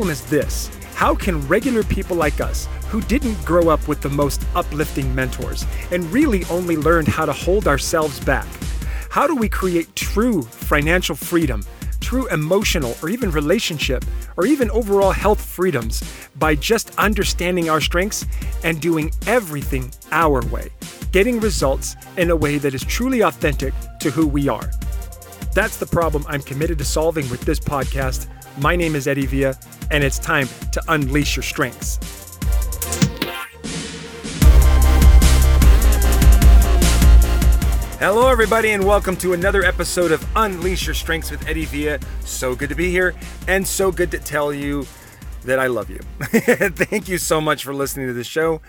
Problem is this how can regular people like us, who didn't grow up with the most uplifting mentors and really only learned how to hold ourselves back, how do we create true financial freedom, true emotional or even relationship or even overall health freedoms by just understanding our strengths and doing everything our way, getting results in a way that is truly authentic to who we are? That's the problem I'm committed to solving with this podcast. My name is Eddie Villa, and it's time to unleash your strengths. Hello, everybody, and welcome to another episode of Unleash Your Strengths with Eddie Villa. So good to be here, and so good to tell you that I love you. Thank you so much for listening to the show.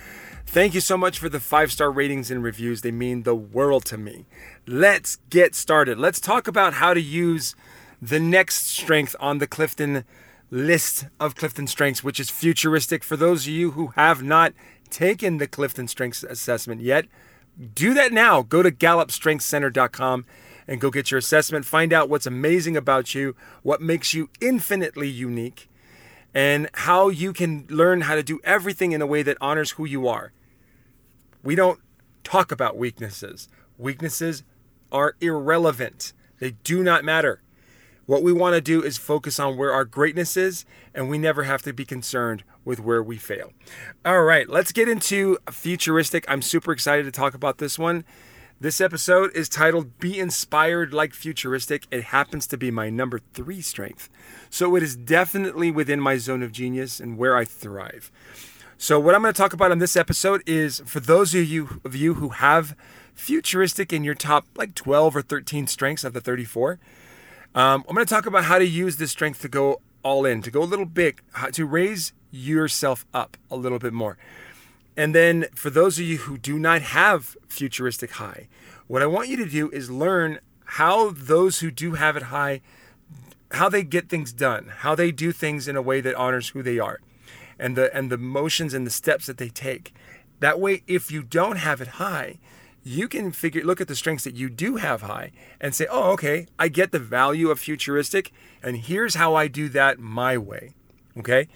Thank you so much for the five star ratings and reviews. They mean the world to me. Let's get started. Let's talk about how to use the next strength on the Clifton list of Clifton strengths, which is futuristic. For those of you who have not taken the Clifton Strengths Assessment yet, do that now. Go to gallupstrengthcenter.com and go get your assessment. Find out what's amazing about you, what makes you infinitely unique, and how you can learn how to do everything in a way that honors who you are. We don't talk about weaknesses. Weaknesses are irrelevant, they do not matter. What we want to do is focus on where our greatness is, and we never have to be concerned with where we fail. All right, let's get into futuristic. I'm super excited to talk about this one. This episode is titled Be Inspired Like Futuristic. It happens to be my number three strength. So it is definitely within my zone of genius and where I thrive. So, what I'm going to talk about on this episode is for those of you, of you who have futuristic in your top like 12 or 13 strengths of the 34, um, I'm going to talk about how to use this strength to go all in, to go a little big, to raise yourself up a little bit more. And then for those of you who do not have futuristic high, what I want you to do is learn how those who do have it high, how they get things done, how they do things in a way that honors who they are and the and the motions and the steps that they take. That way, if you don't have it high, you can figure look at the strengths that you do have high and say, "Oh, okay, I get the value of futuristic, and here's how I do that my way." Okay?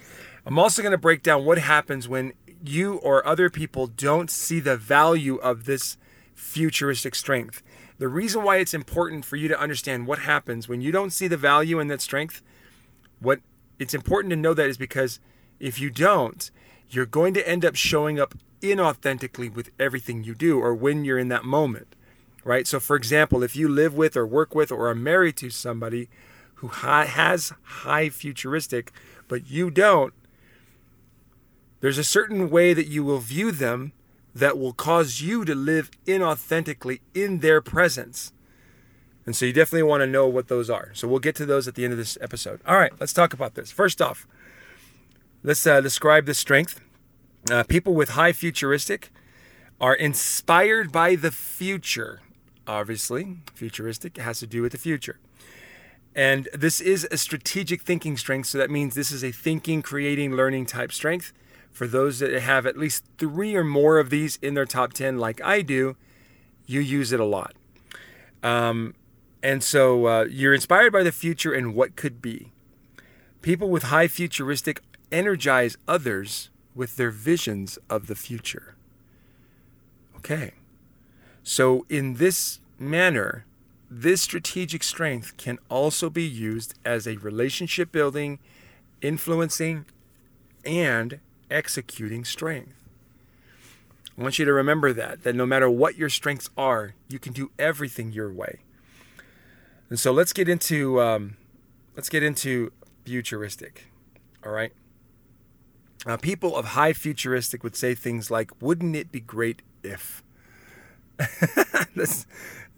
I'm also going to break down what happens when you or other people don't see the value of this futuristic strength. The reason why it's important for you to understand what happens when you don't see the value in that strength, what it's important to know that is because if you don't, you're going to end up showing up inauthentically with everything you do or when you're in that moment, right? So, for example, if you live with or work with or are married to somebody who has high futuristic, but you don't, there's a certain way that you will view them that will cause you to live inauthentically in their presence. And so you definitely want to know what those are. So we'll get to those at the end of this episode. All right, let's talk about this. First off, Let's uh, describe the strength. Uh, people with high futuristic are inspired by the future. Obviously, futuristic has to do with the future. And this is a strategic thinking strength. So that means this is a thinking, creating, learning type strength. For those that have at least three or more of these in their top 10, like I do, you use it a lot. Um, and so uh, you're inspired by the future and what could be. People with high futuristic energize others with their visions of the future. Okay. So, in this manner, this strategic strength can also be used as a relationship building, influencing, and executing strength. I want you to remember that, that no matter what your strengths are, you can do everything your way. And so let's get into um, let's get into futuristic. All right. Uh, people of high futuristic would say things like, wouldn't it be great if?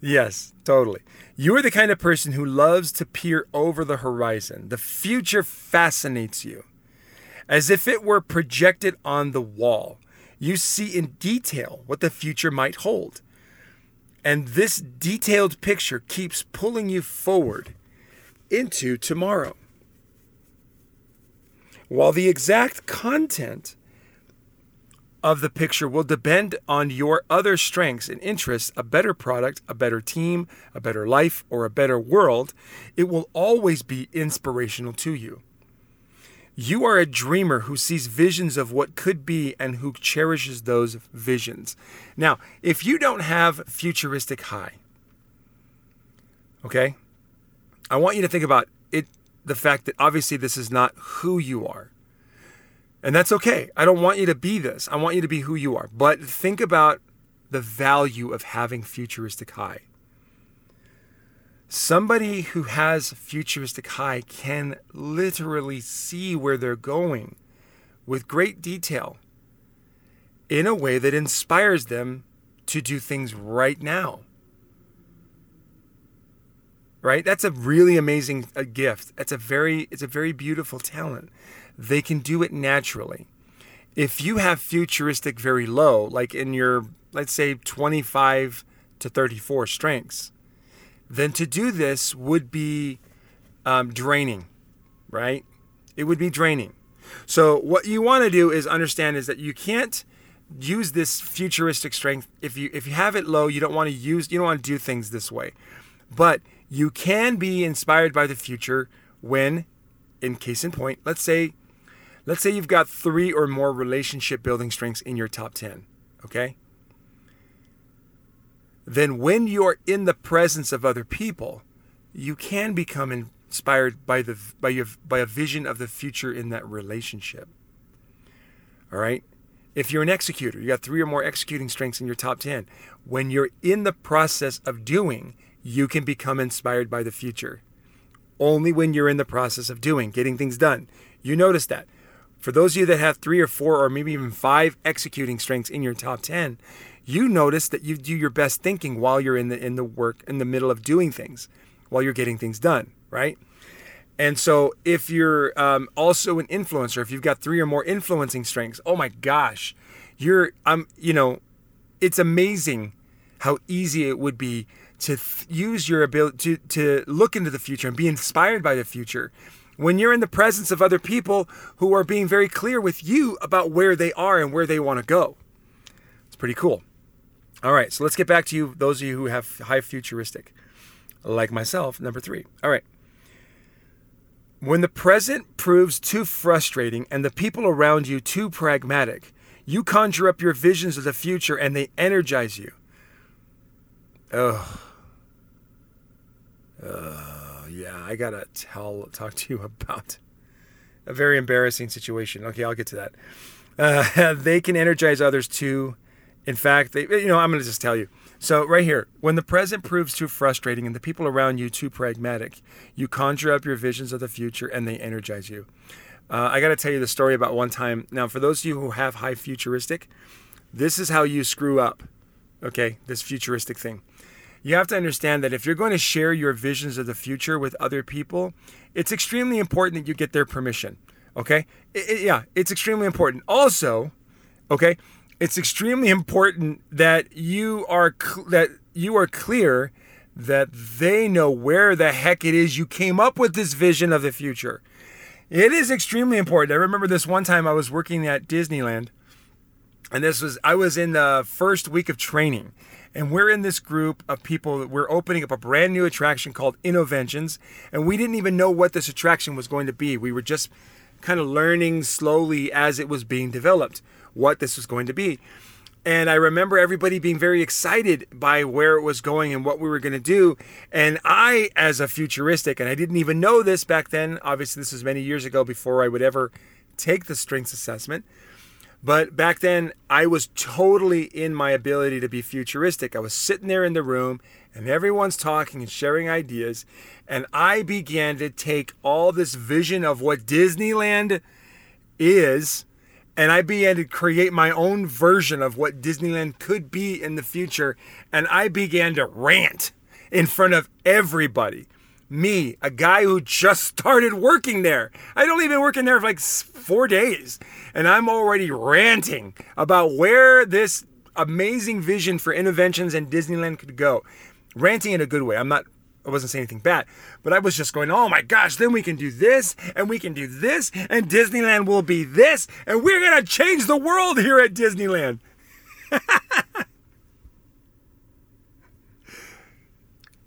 yes, totally. You are the kind of person who loves to peer over the horizon. The future fascinates you. As if it were projected on the wall, you see in detail what the future might hold. And this detailed picture keeps pulling you forward into tomorrow. While the exact content of the picture will depend on your other strengths and interests a better product, a better team, a better life, or a better world it will always be inspirational to you. You are a dreamer who sees visions of what could be and who cherishes those visions. Now, if you don't have futuristic high, okay, I want you to think about the fact that obviously this is not who you are. And that's okay. I don't want you to be this. I want you to be who you are. But think about the value of having futuristic high. Somebody who has futuristic high can literally see where they're going with great detail in a way that inspires them to do things right now. Right? That's a really amazing a gift. That's a very it's a very beautiful talent. They can do it naturally. If you have futuristic very low, like in your let's say 25 to 34 strengths, then to do this would be um, draining, right? It would be draining. So what you want to do is understand is that you can't use this futuristic strength if you if you have it low. You don't want to use you don't want to do things this way, but you can be inspired by the future when, in case in point, let's say, let's say you've got three or more relationship building strengths in your top ten. Okay, then when you're in the presence of other people, you can become inspired by the by your by a vision of the future in that relationship. All right? If you're an executor, you got 3 or more executing strengths in your top 10. When you're in the process of doing, you can become inspired by the future. Only when you're in the process of doing, getting things done. You notice that. For those of you that have 3 or 4 or maybe even 5 executing strengths in your top 10, you notice that you do your best thinking while you're in the in the work in the middle of doing things, while you're getting things done, right? And so if you're um, also an influencer, if you've got three or more influencing strengths, oh my gosh, you're I'm you know, it's amazing how easy it would be to th- use your ability to to look into the future and be inspired by the future when you're in the presence of other people who are being very clear with you about where they are and where they want to go. It's pretty cool. All right, so let's get back to you, those of you who have high futuristic, like myself, number three. All right. When the present proves too frustrating and the people around you too pragmatic, you conjure up your visions of the future and they energize you. Oh. Uh, yeah, I gotta tell, talk to you about a very embarrassing situation. Okay, I'll get to that. Uh, they can energize others too in fact, they, you know, I'm going to just tell you. So, right here, when the present proves too frustrating and the people around you too pragmatic, you conjure up your visions of the future and they energize you. Uh, I got to tell you the story about one time. Now, for those of you who have high futuristic, this is how you screw up, okay, this futuristic thing. You have to understand that if you're going to share your visions of the future with other people, it's extremely important that you get their permission, okay? It, it, yeah, it's extremely important. Also, okay, it's extremely important that you are cl- that you are clear that they know where the heck it is you came up with this vision of the future. It is extremely important. I remember this one time I was working at Disneyland and this was I was in the first week of training and we're in this group of people that we're opening up a brand new attraction called Innoventions and we didn't even know what this attraction was going to be. We were just kind of learning slowly as it was being developed what this was going to be. And I remember everybody being very excited by where it was going and what we were going to do. And I, as a futuristic, and I didn't even know this back then, obviously, this was many years ago before I would ever take the strengths assessment. But back then, I was totally in my ability to be futuristic. I was sitting there in the room and everyone's talking and sharing ideas. And I began to take all this vision of what Disneyland is and I began to create my own version of what Disneyland could be in the future. And I began to rant in front of everybody. Me, a guy who just started working there. I'd only been working there for like four days. And I'm already ranting about where this amazing vision for Innoventions and Disneyland could go. Ranting in a good way. I'm not I wasn't saying anything bad, but I was just going, oh my gosh, then we can do this and we can do this and Disneyland will be this and we're to change the world here at Disneyland.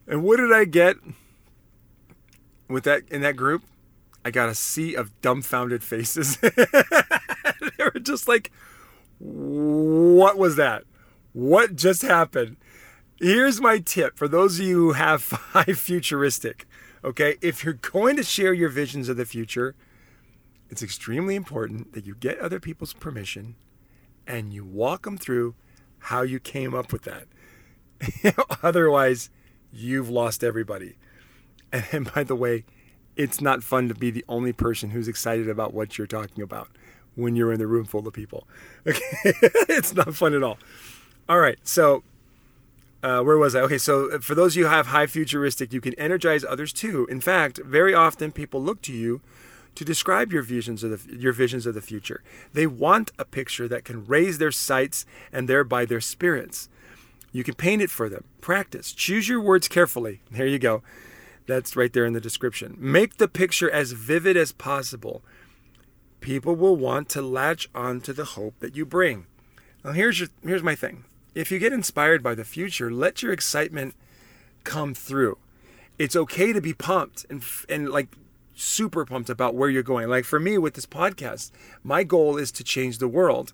and what did I get with that in that group? I got a sea of dumbfounded faces. they were just like, what was that? What just happened? Here's my tip for those of you who have five futuristic. Okay, if you're going to share your visions of the future, it's extremely important that you get other people's permission and you walk them through how you came up with that. Otherwise, you've lost everybody. And by the way, it's not fun to be the only person who's excited about what you're talking about when you're in the room full of people. Okay? it's not fun at all. All right, so uh, where was I? Okay, so uh, for those of you who have high futuristic, you can energize others too. In fact, very often people look to you to describe your visions of the your visions of the future. They want a picture that can raise their sights and thereby their spirits. You can paint it for them. Practice. Choose your words carefully. There you go. That's right there in the description. Make the picture as vivid as possible. People will want to latch on to the hope that you bring. Now here's your here's my thing if you get inspired by the future, let your excitement come through. It's okay to be pumped and and like super pumped about where you're going. Like for me with this podcast, my goal is to change the world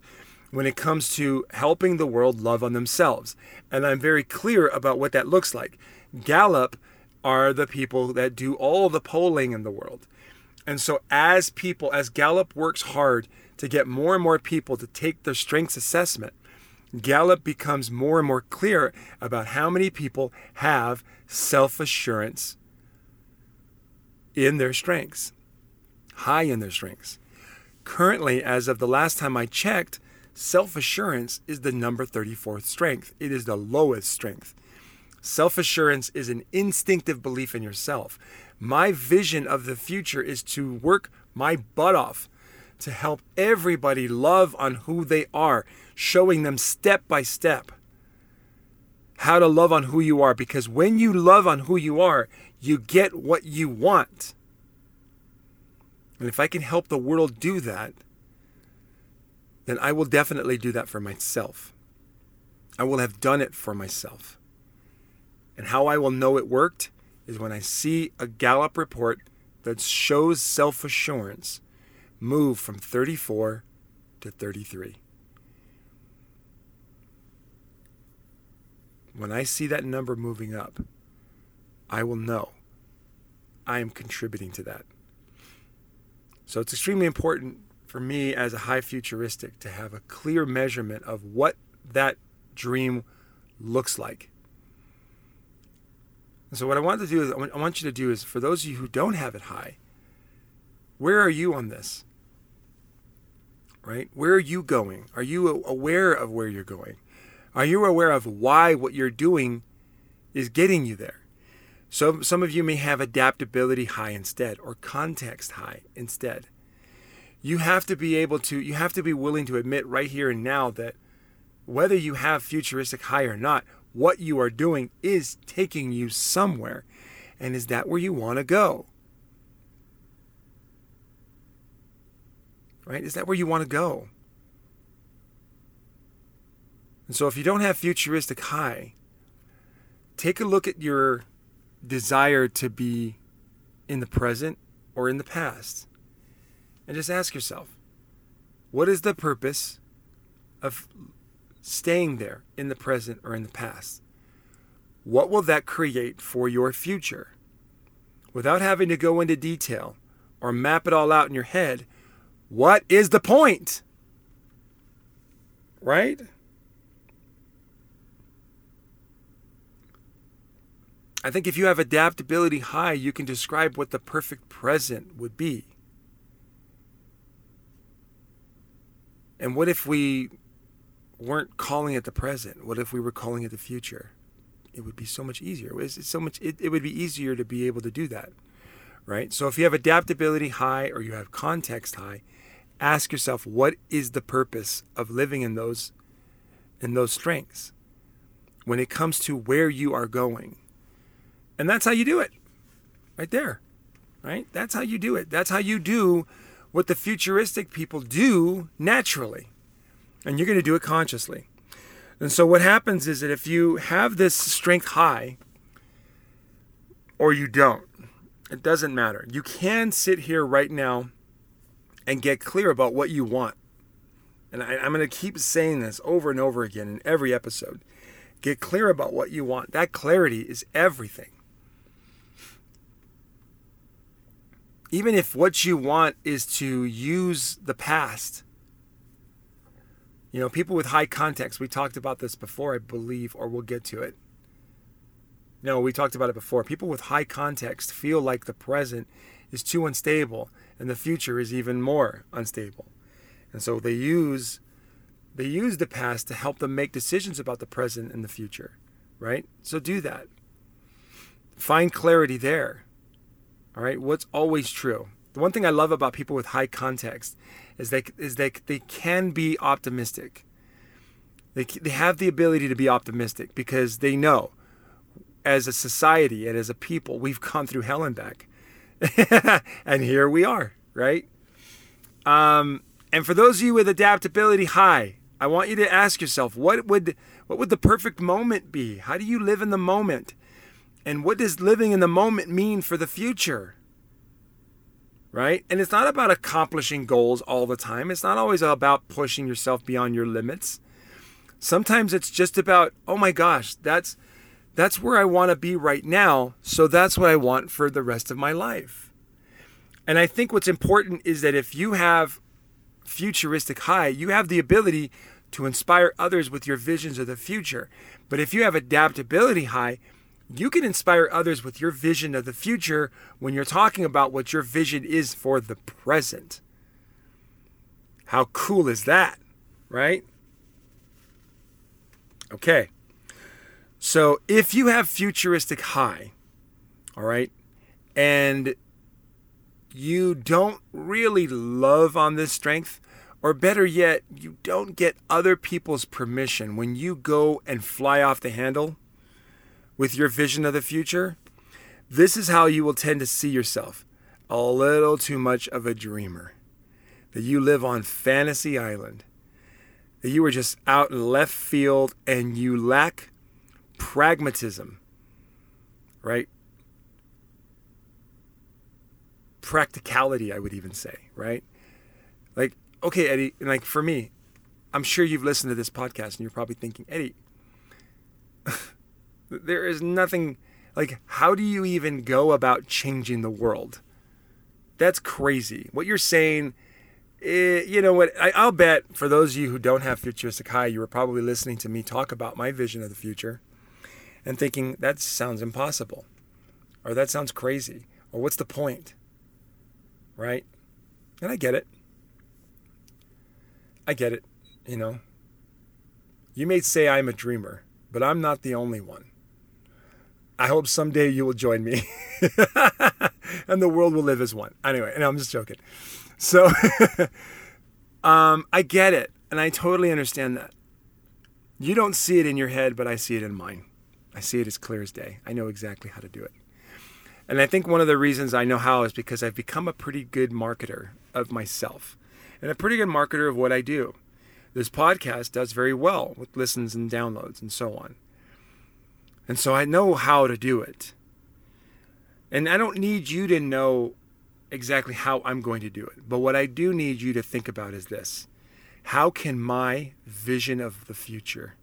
when it comes to helping the world love on themselves. And I'm very clear about what that looks like. Gallup are the people that do all the polling in the world. And so as people as Gallup works hard to get more and more people to take their strengths assessment, Gallup becomes more and more clear about how many people have self assurance in their strengths, high in their strengths. Currently, as of the last time I checked, self assurance is the number 34th strength. It is the lowest strength. Self assurance is an instinctive belief in yourself. My vision of the future is to work my butt off to help everybody love on who they are, showing them step by step how to love on who you are. Because when you love on who you are, you get what you want. And if I can help the world do that, then I will definitely do that for myself. I will have done it for myself. And how I will know it worked is when I see a Gallup report that shows self assurance move from 34 to 33. When I see that number moving up, I will know I am contributing to that. So it's extremely important for me as a high futuristic to have a clear measurement of what that dream looks like. And so what I want to do is I want you to do is for those of you who don't have it high, where are you on this? right? Where are you going? Are you aware of where you're going? Are you aware of why what you're doing is getting you there? So some of you may have adaptability high instead or context high instead. You have to be able to you have to be willing to admit right here and now that whether you have futuristic high or not, what you are doing is taking you somewhere. And is that where you want to go? right? Is that where you want to go? And so if you don't have futuristic high, take a look at your desire to be in the present or in the past. And just ask yourself, what is the purpose of staying there in the present or in the past? What will that create for your future? Without having to go into detail or map it all out in your head, what is the point? Right? I think if you have adaptability high, you can describe what the perfect present would be. And what if we weren't calling it the present? What if we were calling it the future? It would be so much easier. It's so much. It, it would be easier to be able to do that, right? So if you have adaptability high or you have context high, ask yourself what is the purpose of living in those in those strengths when it comes to where you are going and that's how you do it right there right that's how you do it that's how you do what the futuristic people do naturally and you're going to do it consciously and so what happens is that if you have this strength high or you don't It doesn't matter. You can sit here right now and get clear about what you want. And I, am going to keep saying this over and over again in every episode. Get clear about what you want. That clarity is everything. Even if what you want is to use the past. You know, people with high context, we talked about this before, I believe, or we'll get to it. No, we talked about it before. People with high context feel like the present is too unstable and the future is even more unstable. And so they use they use the past to help them make decisions about the present and the future, right? So do that. Find clarity there. All right? What's always true? The one thing I love about people with high context is they is they they can be optimistic. They they have the ability to be optimistic because they know as a society and as a people we've gone through hell and back. and here we are, right? Um, and for those of you with adaptability high, I want you to ask yourself, what would what would the perfect moment be? How do you live in the moment? And what does living in the moment mean for the future? Right? And it's not about accomplishing goals all the time. It's not always about pushing yourself beyond your limits. Sometimes it's just about, oh my gosh, that's that's where I want to be right now, so that's what I want for the rest of my life. And I think what's important is that if you have futuristic high, you have the ability to inspire others with your visions of the future. But if you have adaptability high, you can inspire others with your vision of the future when you're talking about what your vision is for the present. How cool is that, right? Okay. So if you have futuristic high, all right, and you don't really love on this strength, or better yet, you don't get other people's permission when you go and fly off the handle with your vision of the future, this is how you will tend to see yourself a little too much of a dreamer. That you live on fantasy island. That you are just out in left field and you lack pragmatism. Right? practicality, I would even say, right? Like, okay, Eddie, and like for me, I'm sure you've listened to this podcast and you're probably thinking, Eddie, there is nothing like, how do you even go about changing the world? That's crazy. What you're saying, eh, you know what? I, I'll bet for those of you who don't have futuristic high, you were probably listening to me talk about my vision of the future and thinking, that sounds impossible, or that sounds crazy, or what's the point? right? And I get it. I get it, you know. You may say I'm a dreamer, but I'm not the only one. I hope someday you will join me and the world will live as one. Anyway, and I'm just joking. So um, I get it, and I totally understand that. You don't see it in your head, but I see it in mine. I see it as clear as day. I know exactly how to do it. And I think one of the reasons I know how is because I've become a pretty good marketer of myself and a pretty good marketer of what I do. This podcast does very well with listens and downloads and so on. And so I know how to do it. And I don't need you to know exactly how I'm going to do it. But what I do need you to think about is this How can my vision of the future,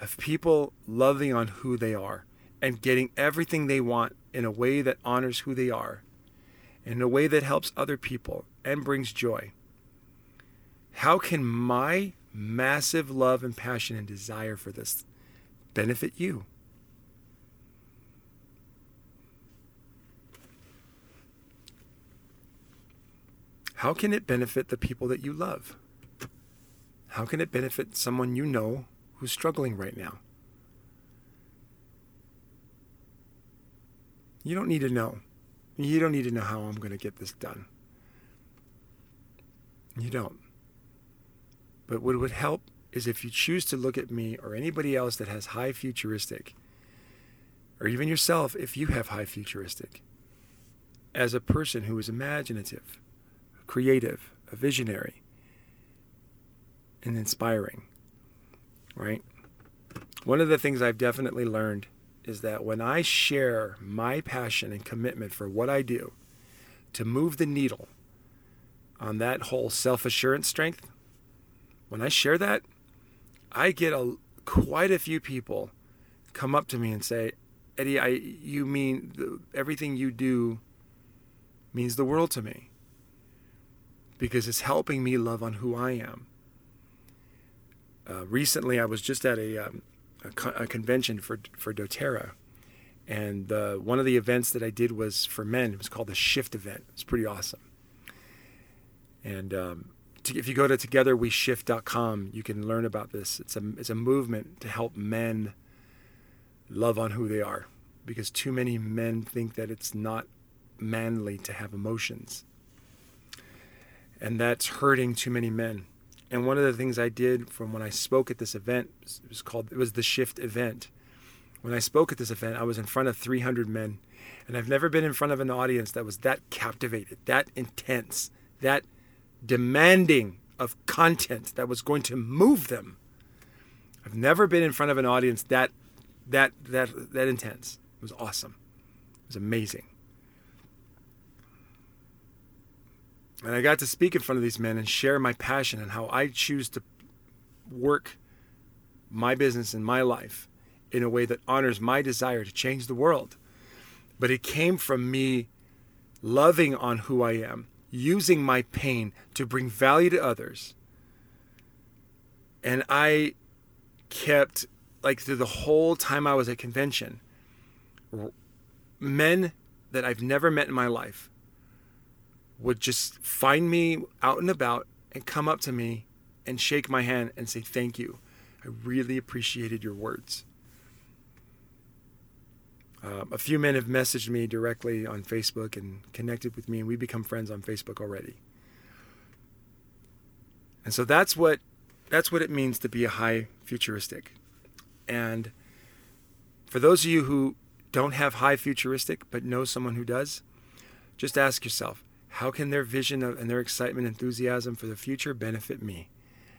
of people loving on who they are and getting everything they want in a way that honors who they are, in a way that helps other people and brings joy. How can my massive love and passion and desire for this benefit you? How can it benefit the people that you love? How can it benefit someone you know who's struggling right now? You don't need to know. You don't need to know how I'm going to get this done. You don't. But what would help is if you choose to look at me or anybody else that has high futuristic, or even yourself if you have high futuristic, as a person who is imaginative, creative, a visionary, and inspiring, right? One of the things I've definitely learned is that when I share my passion and commitment for what I do to move the needle on that whole self assurance strength, when I share that, I get a quite a few people come up to me and say, Eddie, I you mean the, everything you do means the world to me because it's helping me love on who I am. Uh, recently, I was just at a, um, a, a, convention for for DoTerra, and uh, one of the events that I did was for men. It was called the Shift event. It's pretty awesome. And um, to, if you go to togetherweshift.com, you can learn about this. It's a it's a movement to help men love on who they are, because too many men think that it's not manly to have emotions, and that's hurting too many men and one of the things I did from when I spoke at this event it was called it was the Shift event. When I spoke at this event, I was in front of 300 men, and I've never been in front of an audience that was that captivated, that intense, that demanding of content that was going to move them. I've never been in front of an audience that that that that intense. It was awesome. It was amazing. And I got to speak in front of these men and share my passion and how I choose to work my business and my life in a way that honors my desire to change the world. But it came from me loving on who I am, using my pain to bring value to others. And I kept, like, through the whole time I was at convention, men that I've never met in my life would just find me out and about and come up to me and shake my hand and say, Thank you. I really appreciated your words. Um, a few men have messaged me directly on Facebook and connected with me, and we become friends on Facebook already. And so that's what that's what it means to be a high futuristic. And for those of you who don't have high futuristic but know someone who does, just ask yourself, how can their vision and their excitement, enthusiasm for the future benefit me?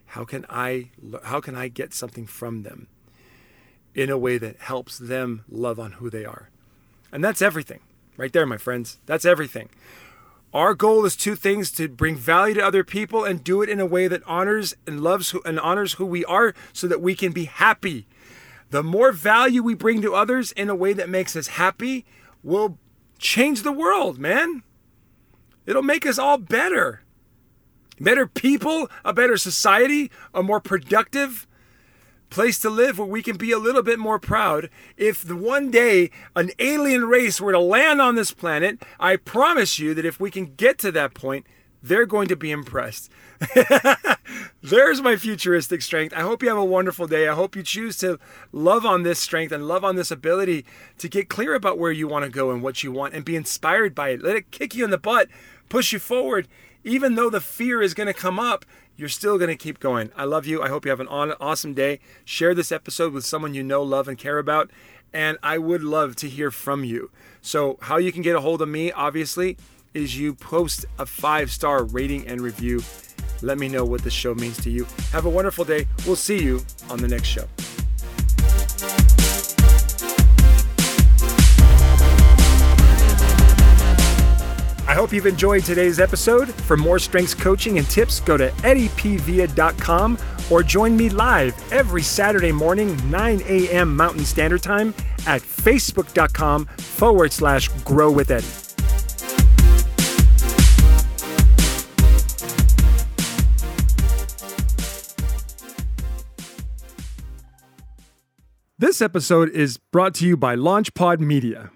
How can I how can I get something from them in a way that helps them love on who they are? And that's everything. Right there, my friends. That's everything. Our goal is two things to bring value to other people and do it in a way that honors and loves who, and honors who we are so that we can be happy. The more value we bring to others in a way that makes us happy will change the world, man. It'll make us all better. Better people, a better society, a more productive place to live where we can be a little bit more proud. If the one day an alien race were to land on this planet, I promise you that if we can get to that point, they're going to be impressed. There's my futuristic strength. I hope you have a wonderful day. I hope you choose to love on this strength and love on this ability to get clear about where you want to go and what you want and be inspired by it. Let it kick you in the butt push you forward. Even though the fear is going to come up, you're still going to keep going. I love you. I hope you have an awesome day. Share this episode with someone you know, love, and care about. And I would love to hear from you. So, how you can get a hold of me, obviously, is you post a five star rating and review. Let me know what this show means to you. Have a wonderful day. We'll see you on the next show. I hope you've enjoyed today's episode. For more strengths coaching and tips, go to eddiepvia.com or join me live every Saturday morning, 9 a.m. Mountain Standard Time at facebook.com forward slash grow with Eddie. This episode is brought to you by LaunchPod Media.